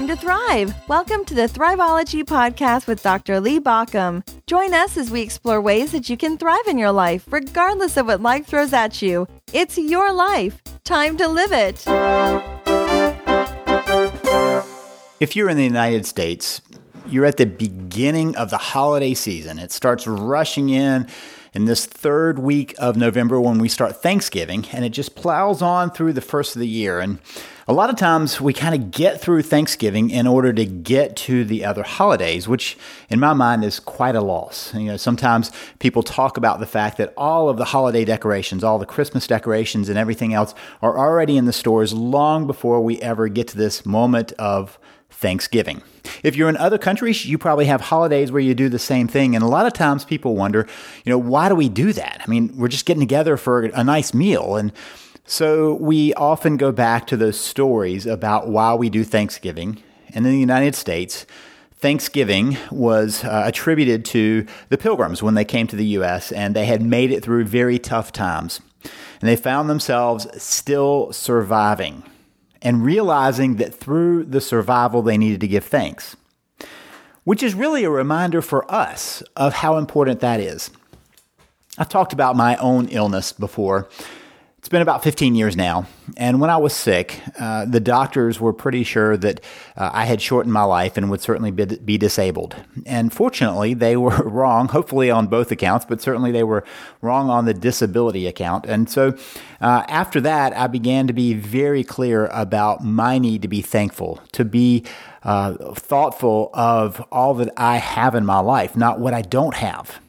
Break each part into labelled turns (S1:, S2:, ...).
S1: time to thrive. Welcome to the Thriveology Podcast with Dr. Lee Baucom. Join us as we explore ways that you can thrive in your life, regardless of what life throws at you. It's your life. Time to live it.
S2: If you're in the United States, you're at the beginning of the holiday season. It starts rushing in in this third week of November when we start Thanksgiving, and it just plows on through the first of the year. And a lot of times we kind of get through Thanksgiving in order to get to the other holidays, which in my mind is quite a loss. You know, sometimes people talk about the fact that all of the holiday decorations, all the Christmas decorations and everything else are already in the stores long before we ever get to this moment of Thanksgiving. If you're in other countries, you probably have holidays where you do the same thing. And a lot of times people wonder, you know, why do we do that? I mean, we're just getting together for a nice meal. And so we often go back to those stories about why we do Thanksgiving. And in the United States, Thanksgiving was uh, attributed to the pilgrims when they came to the U.S. and they had made it through very tough times. And they found themselves still surviving and realizing that through the survival they needed to give thanks, which is really a reminder for us of how important that is. I've talked about my own illness before, it's been about 15 years now. And when I was sick, uh, the doctors were pretty sure that uh, I had shortened my life and would certainly be, be, disabled. And fortunately, they were wrong, hopefully on both accounts, but certainly they were wrong on the disability account. And so uh, after that, I began to be very clear about my need to be thankful, to be uh, thoughtful of all that I have in my life, not what I don't have.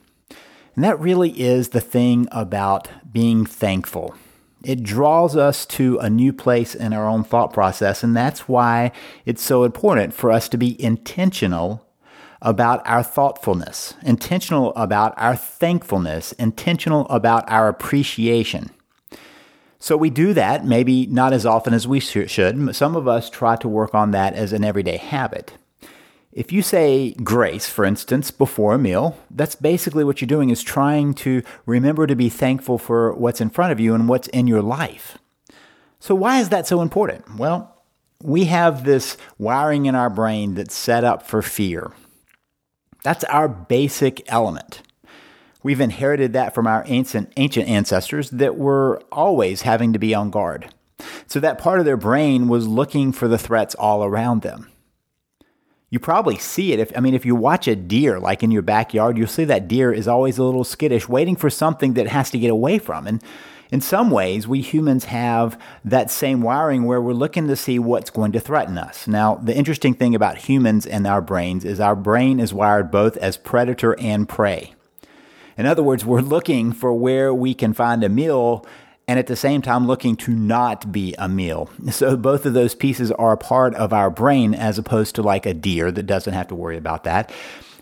S2: And that really is the thing about being thankful. It draws us to a new place in our own thought process, and that's why it's so important for us to be intentional about our thoughtfulness, intentional about our thankfulness, intentional about our appreciation. So we do that, maybe not as often as we should. Some of us try to work on that as an everyday habit. If you say grace, for instance, before a meal, that's basically what you're doing is trying to remember to be thankful for what's in front of you and what's in your life. So why is that so important? Well, we have this wiring in our brain that's set up for fear. That's our basic element. We've inherited that from our ancient, ancient ancestors that were always having to be on guard. So that part of their brain was looking for the threats all around them you probably see it. If I mean, if you watch a deer like in your backyard, you'll see that deer is always a little skittish, waiting for something that has to get away from. And in some ways, we humans have that same wiring where we're looking to see what's going to threaten us. Now, the interesting thing about humans and our brains is our brain is wired both as predator and prey. In other words, we're looking for where we can find a meal and at the same time looking to not be a meal. So both of those pieces are a part of our brain as opposed to like a deer that doesn't have to worry about that.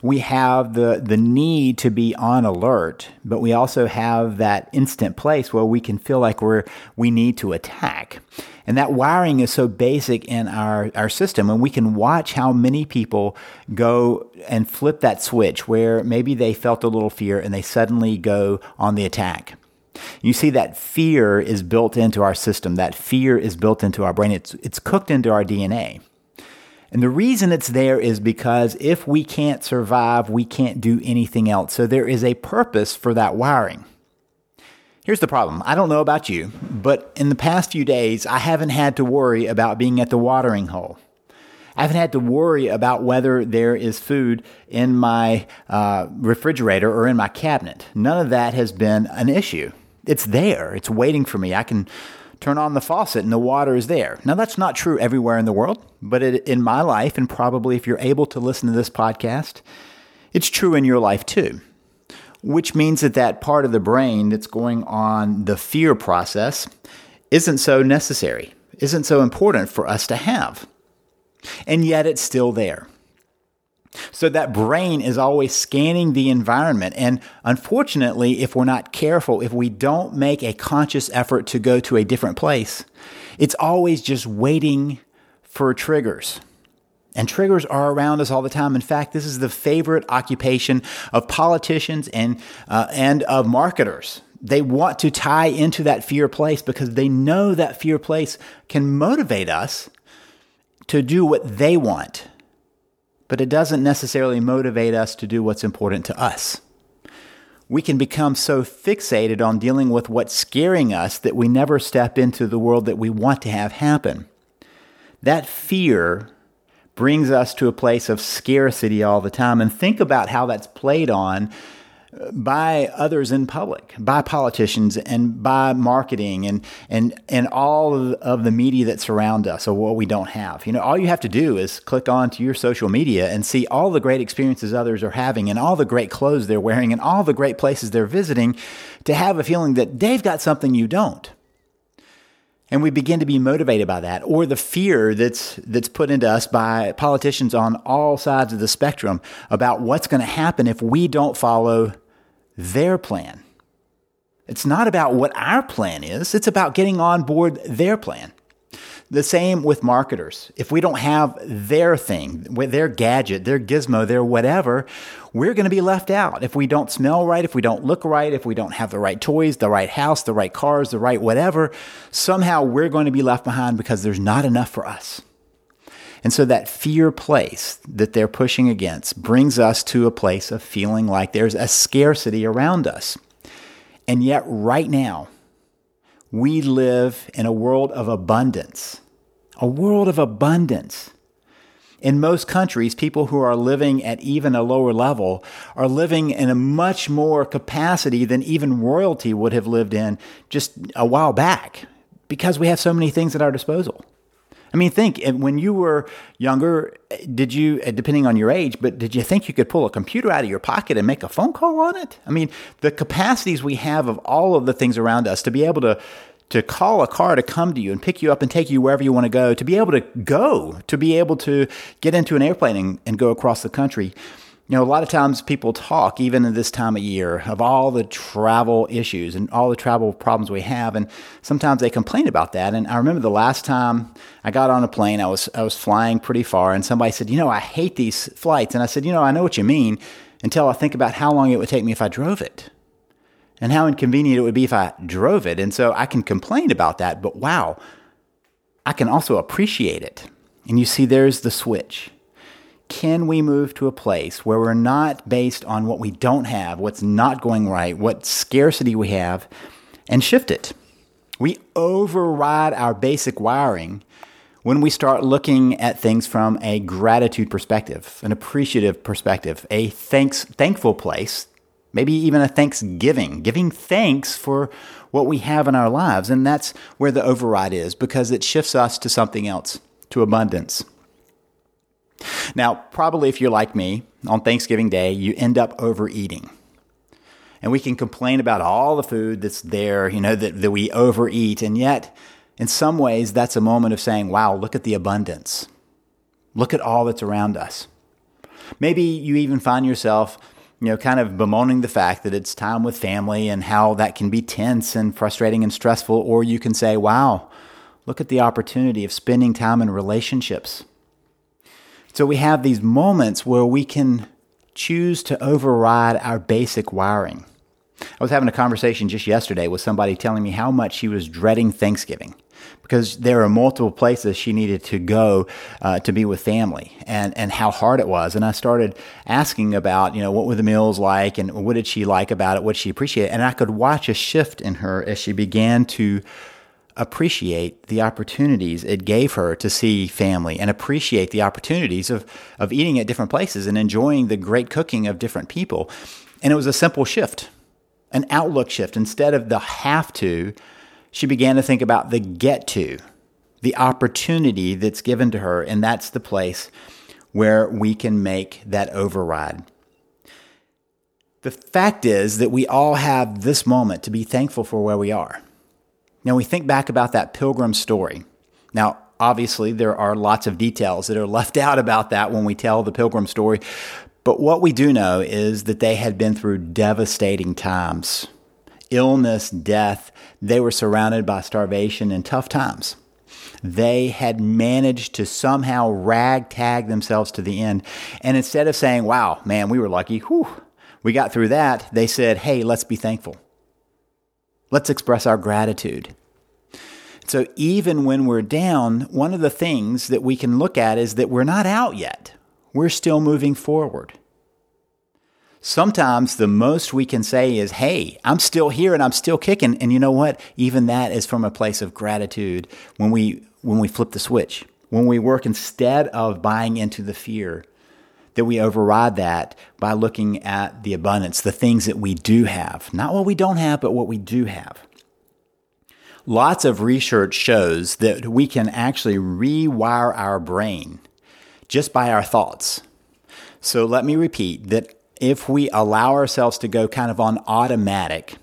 S2: We have the, the need to be on alert, but we also have that instant place where we can feel like we're, we need to attack. And that wiring is so basic in our, our system. And we can watch how many people go and flip that switch where maybe they felt a little fear and they suddenly go on the attack. You see that fear is built into our system. That fear is built into our brain. It's, it's cooked into our DNA. And the reason it's there is because if we can't survive, we can't do anything else. So there is a purpose for that wiring. Here's the problem. I don't know about you, but in the past few days, I haven't had to worry about being at the watering hole. I haven't had to worry about whether there is food in my uh, refrigerator or in my cabinet. None of that has been an issue. It's there. It's waiting for me. I can turn on the faucet and the water is there. Now, that's not true everywhere in the world, but it, in my life, and probably if you're able to listen to this podcast, it's true in your life too. Which means that that part of the brain that's going on the fear process isn't so necessary, isn't so important for us to have. And yet it's still there. So that brain is always scanning the environment. And unfortunately, if we're not careful, if we don't make a conscious effort to go to a different place, it's always just waiting for triggers. And triggers are around us all the time. In fact, this is the favorite occupation of politicians and, uh, and of marketers. They want to tie into that fear place because they know that fear place can motivate us to do what they want, but it doesn't necessarily motivate us to do what's important to us. We can become so fixated on dealing with what's scaring us that we never step into the world that we want to have happen. That fear brings us to a place of scarcity all the time. And think about how that's played on by others in public, by politicians and by marketing and and and all of the media that surround us or what we don't have. You know, all you have to do is click onto your social media and see all the great experiences others are having and all the great clothes they're wearing and all the great places they're visiting to have a feeling that they've got something you don't. And we begin to be motivated by that or the fear that's that's put into us by politicians on all sides of the spectrum about what's going to happen if we don't follow their plan. It's not about what our plan is, it's about getting on board their plan. The same with marketers. If we don't have their thing, their gadget, their gizmo, their whatever, we're going to be left out. If we don't smell right, if we don't look right, if we don't have the right toys, the right house, the right cars, the right whatever, somehow we're going to be left behind because there's not enough for us. And so that fear place that they're pushing against brings us to a place of feeling like there's a scarcity around us. And yet, right now, we live in a world of abundance. A world of abundance. In most countries, people who are living at even a lower level are living in a much more capacity than even royalty would have lived in just a while back because we have so many things at our disposal. I mean, think when you were younger, did you, uh, depending on your age, but did you think you could pull a computer out of your pocket and make a phone call on it? I mean, the capacities we have of all of the things around us to be able to to call a car to come to you and pick you up and take you wherever you want to go, to be able to go, to be able to get into an airplane and, and go across the country. You know, a lot of times people talk, even in this time of year, of all the travel issues and all the travel problems we have, and sometimes they complain about that. And I remember the last time I got on a plane, I was I was flying pretty far, and somebody said, "You know, I hate these flights," and I said, "You know, I know what you mean." Until I think about how long it would take me if I drove it, and how inconvenient it would be if I drove it, and so I can complain about that. But wow, I can also appreciate it. And you see, there's the switch can we move to a place where we're not based on what we don't have, what's not going right, what scarcity we have, and shift it? We override our basic wiring when we start looking at things from a gratitude perspective, an appreciative perspective, a thanks thankful place, maybe even a thanksgiving, giving thanks for what we have in our lives. And that's where the override is because it shifts us to something else, to abundance. Now, probably if you're like me, on Thanksgiving Day, you end up overeating. And we can complain about all the food that's there, you know, that, that we overeat. And yet, in some ways, that's a moment of saying, wow, look at the abundance. Look at all that's around us. Maybe you even find yourself, you know, kind of bemoaning the fact that it's time with family and how that can be tense and frustrating and stressful. Or you can say, wow, look at the opportunity of spending time in relationships so we have these moments where we can choose to override our basic wiring. I was having a conversation just yesterday with somebody telling me how much she was dreading Thanksgiving because there are multiple places she needed to go uh, to be with family and, and how hard it was. And I started asking about, you know, what were the meals like and what did she like about it? What she appreciate? And I could watch a shift in her as she began to appreciate the opportunities it gave her to see family and appreciate the opportunities of, of eating at different places and enjoying the great cooking of different people. And it was a simple shift, an outlook shift. Instead of the have to, she began to think about the get to, the opportunity that's given to her. And that's the place where we can make that override. The fact is that we all have this moment to be thankful for where we are. Now, we think back about that pilgrim story. Now, obviously, there are lots of details that are left out about that when we tell the pilgrim story. But what we do know is that they had been through devastating times illness, death. They were surrounded by starvation and tough times. They had managed to somehow ragtag themselves to the end. And instead of saying, wow, man, we were lucky, whew, we got through that, they said, hey, let's be thankful. Let's express our gratitude. So even when we're down, one of the things that we can look at is that we're not out yet. We're still moving forward. Sometimes the most we can say is, Hey, I'm still here and I'm still kicking. And you know what? Even that is from a place of gratitude when we, when we flip the switch, when we work instead of buying into the fear, that we override that by looking at the abundance, the things that we do have, not what we don't have, but what we do have. Lots of research shows that we can actually rewire our brain just by our thoughts. So let me repeat that if we allow ourselves to go kind of on automatic,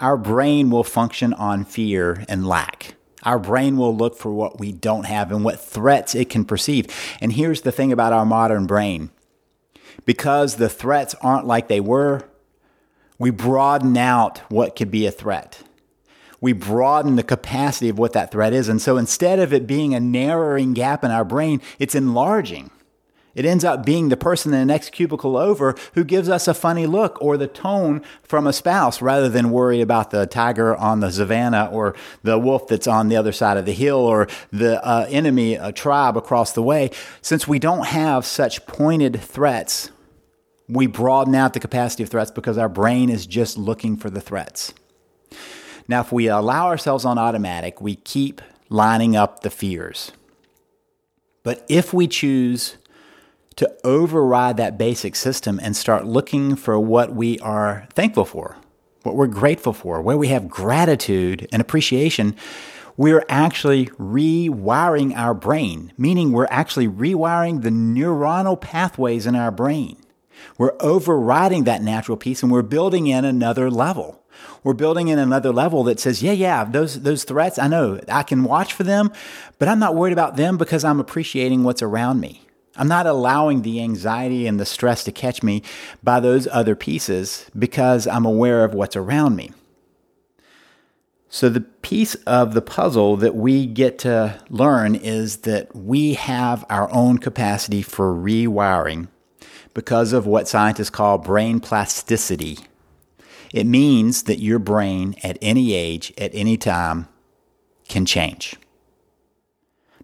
S2: our brain will function on fear and lack. Our brain will look for what we don't have and what threats it can perceive. And here's the thing about our modern brain because the threats aren't like they were, we broaden out what could be a threat. We broaden the capacity of what that threat is. And so instead of it being a narrowing gap in our brain, it's enlarging. It ends up being the person in the next cubicle over who gives us a funny look or the tone from a spouse rather than worry about the tiger on the savannah or the wolf that's on the other side of the hill or the uh, enemy a tribe across the way. Since we don't have such pointed threats, we broaden out the capacity of threats because our brain is just looking for the threats. Now, if we allow ourselves on automatic, we keep lining up the fears. But if we choose to override that basic system and start looking for what we are thankful for, what we're grateful for, where we have gratitude and appreciation, we're actually rewiring our brain, meaning we're actually rewiring the neuronal pathways in our brain. We're overriding that natural piece and we're building in another level. We're building in another level that says, yeah, yeah, those, those threats, I know I can watch for them, but I'm not worried about them because I'm appreciating what's around me. I'm not allowing the anxiety and the stress to catch me by those other pieces because I'm aware of what's around me. So, the piece of the puzzle that we get to learn is that we have our own capacity for rewiring because of what scientists call brain plasticity. It means that your brain at any age, at any time, can change.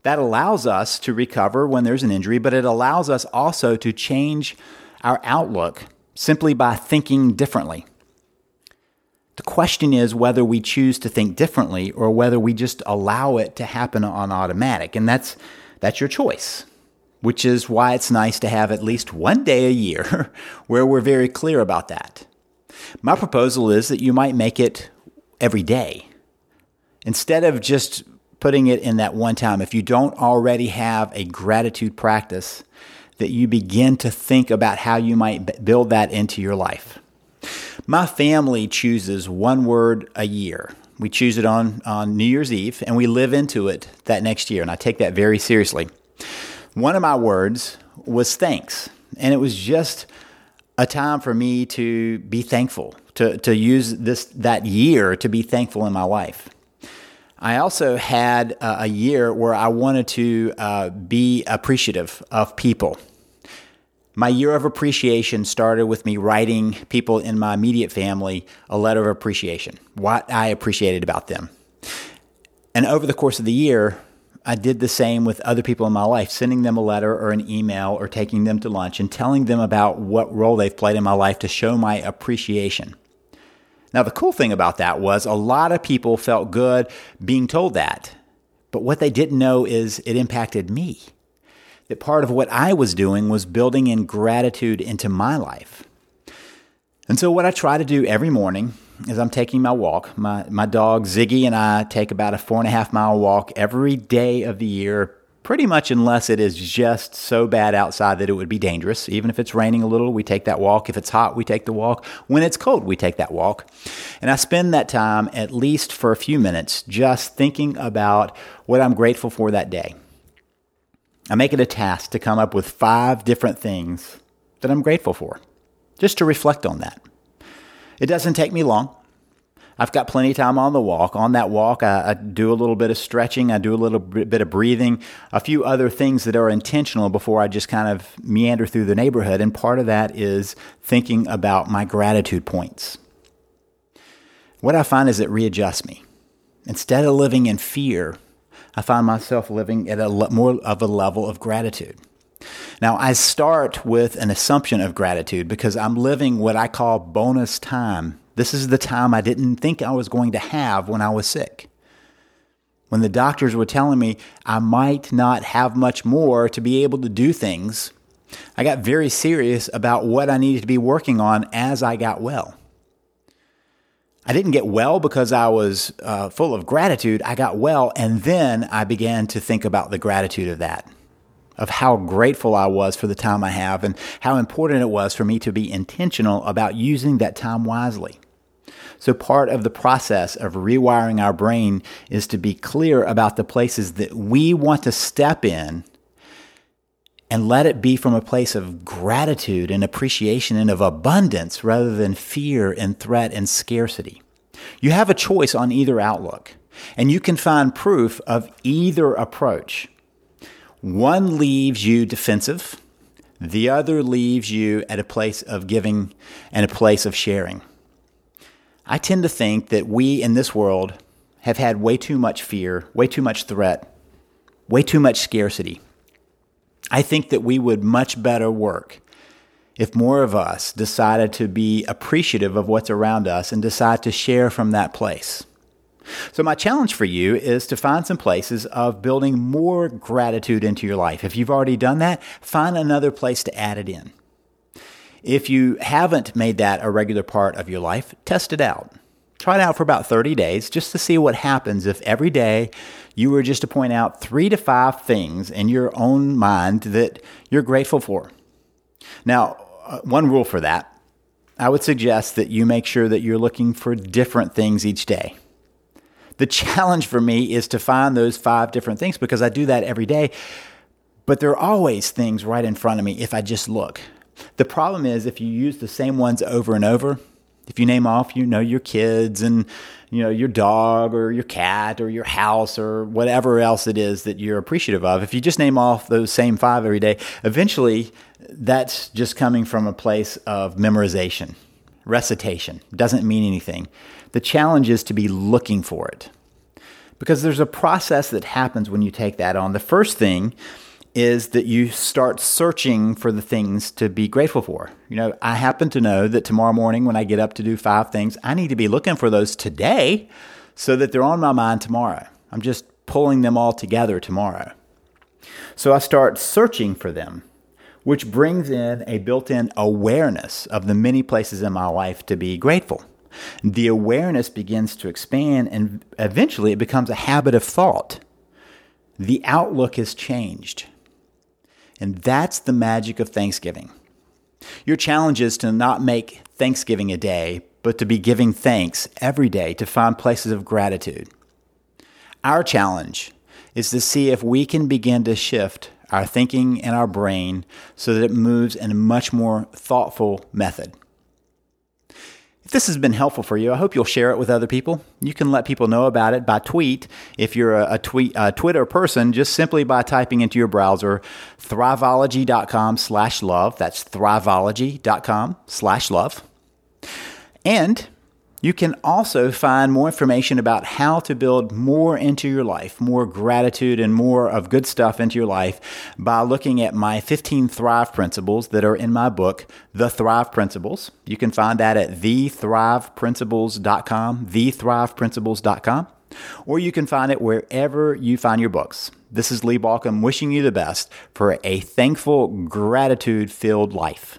S2: That allows us to recover when there's an injury, but it allows us also to change our outlook simply by thinking differently. The question is whether we choose to think differently or whether we just allow it to happen on automatic. And that's, that's your choice, which is why it's nice to have at least one day a year where we're very clear about that. My proposal is that you might make it every day. Instead of just putting it in that one time, if you don't already have a gratitude practice, that you begin to think about how you might build that into your life. My family chooses one word a year. We choose it on, on New Year's Eve and we live into it that next year. And I take that very seriously. One of my words was thanks. And it was just a time for me to be thankful, to, to use this that year to be thankful in my life. I also had a year where I wanted to uh, be appreciative of people. My year of appreciation started with me writing people in my immediate family a letter of appreciation, what I appreciated about them. And over the course of the year, I did the same with other people in my life, sending them a letter or an email or taking them to lunch and telling them about what role they've played in my life to show my appreciation. Now, the cool thing about that was a lot of people felt good being told that. But what they didn't know is it impacted me. That part of what I was doing was building in gratitude into my life. And so, what I try to do every morning is I'm taking my walk. My, my dog Ziggy and I take about a four and a half mile walk every day of the year, pretty much unless it is just so bad outside that it would be dangerous. Even if it's raining a little, we take that walk. If it's hot, we take the walk. When it's cold, we take that walk. And I spend that time at least for a few minutes just thinking about what I'm grateful for that day. I make it a task to come up with five different things that I'm grateful for, just to reflect on that. It doesn't take me long. I've got plenty of time on the walk. On that walk, I, I, do a little bit of stretching, I do a little bit of breathing, a few other things that are intentional before I just kind of meander through the neighborhood. And part of that is thinking about my gratitude points. What I find is it readjusts me. Instead of living in fear, I find myself living at a more of a level of gratitude. Now, I start with an assumption of gratitude because I'm living what I call bonus time. This is the time I didn't think I was going to have when I was sick. When the doctors were telling me I might not have much more to be able to do things, I got very serious about what I needed to be working on as I got well. I didn't get well because I was uh, full of gratitude. I got well, and then I began to think about the gratitude of that, of how grateful I was for the time I have, and how important it was for me to be intentional about using that time wisely. So, part of the process of rewiring our brain is to be clear about the places that we want to step in and let it be from a place of gratitude and appreciation and of abundance rather than fear and threat and scarcity. You have a choice on either outlook, and you can find proof of either approach. One leaves you defensive, the other leaves you at a place of giving and a place of sharing. I tend to think that we in this world have had way too much fear, way too much threat, way too much scarcity. I think that we would much better work if more of us decided to be appreciative of what's around us and decide to share from that place. So, my challenge for you is to find some places of building more gratitude into your life. If you've already done that, find another place to add it in. If you haven't made that a regular part of your life, test it out. Try it out for about 30 days just to see what happens if every day you were just to point out three to five things in your own mind that you're grateful for. Now, uh, one rule for that, I would suggest that you make sure that you're looking for different things each day. The challenge for me is to find those five different things because I do that every day, but there are always things right in front of me if I just look. The problem is if you use the same ones over and over, if you name off, you know, your kids and, you know, your dog or your cat or your house or whatever else it is that you're appreciative of, if you just name off those same five every day, eventually that's just coming from a place of memorization, recitation. Doesn't mean anything. The challenge is to be looking for it because there's a process that happens when you take that on. The first thing is that you start searching for the things to be grateful for. You know, I happen to know that tomorrow morning when I get up to do five things, I need to be looking for those today so that they're on my mind tomorrow. I'm just pulling them all together tomorrow. So I start searching for them, which brings in a built in awareness of the many places in my life to be grateful. The awareness begins to expand and eventually it becomes a habit of thought. The outlook has changed. And that's the magic of Thanksgiving. Your challenge is to not make Thanksgiving a day, but to be giving thanks every day to find places of gratitude. Our challenge is to see if we can begin to shift our thinking and our brain so that it moves in a much more thoughtful method. If this has been helpful for you, I hope you'll share it with other people. You can let people know about it by tweet. If you're a, a tweet a Twitter person, just simply by typing into your browser thriveology.com slash love. That's thriveology.com slash love. And you can also find more information about how to build more into your life, more gratitude and more of good stuff into your life by looking at my 15 Thrive principles that are in my book, The Thrive Principles. You can find that at thethriveprinciples.com, thethriveprinciples.com, or you can find it wherever you find your books. This is Lee Baucom wishing you the best for a thankful, gratitude filled life.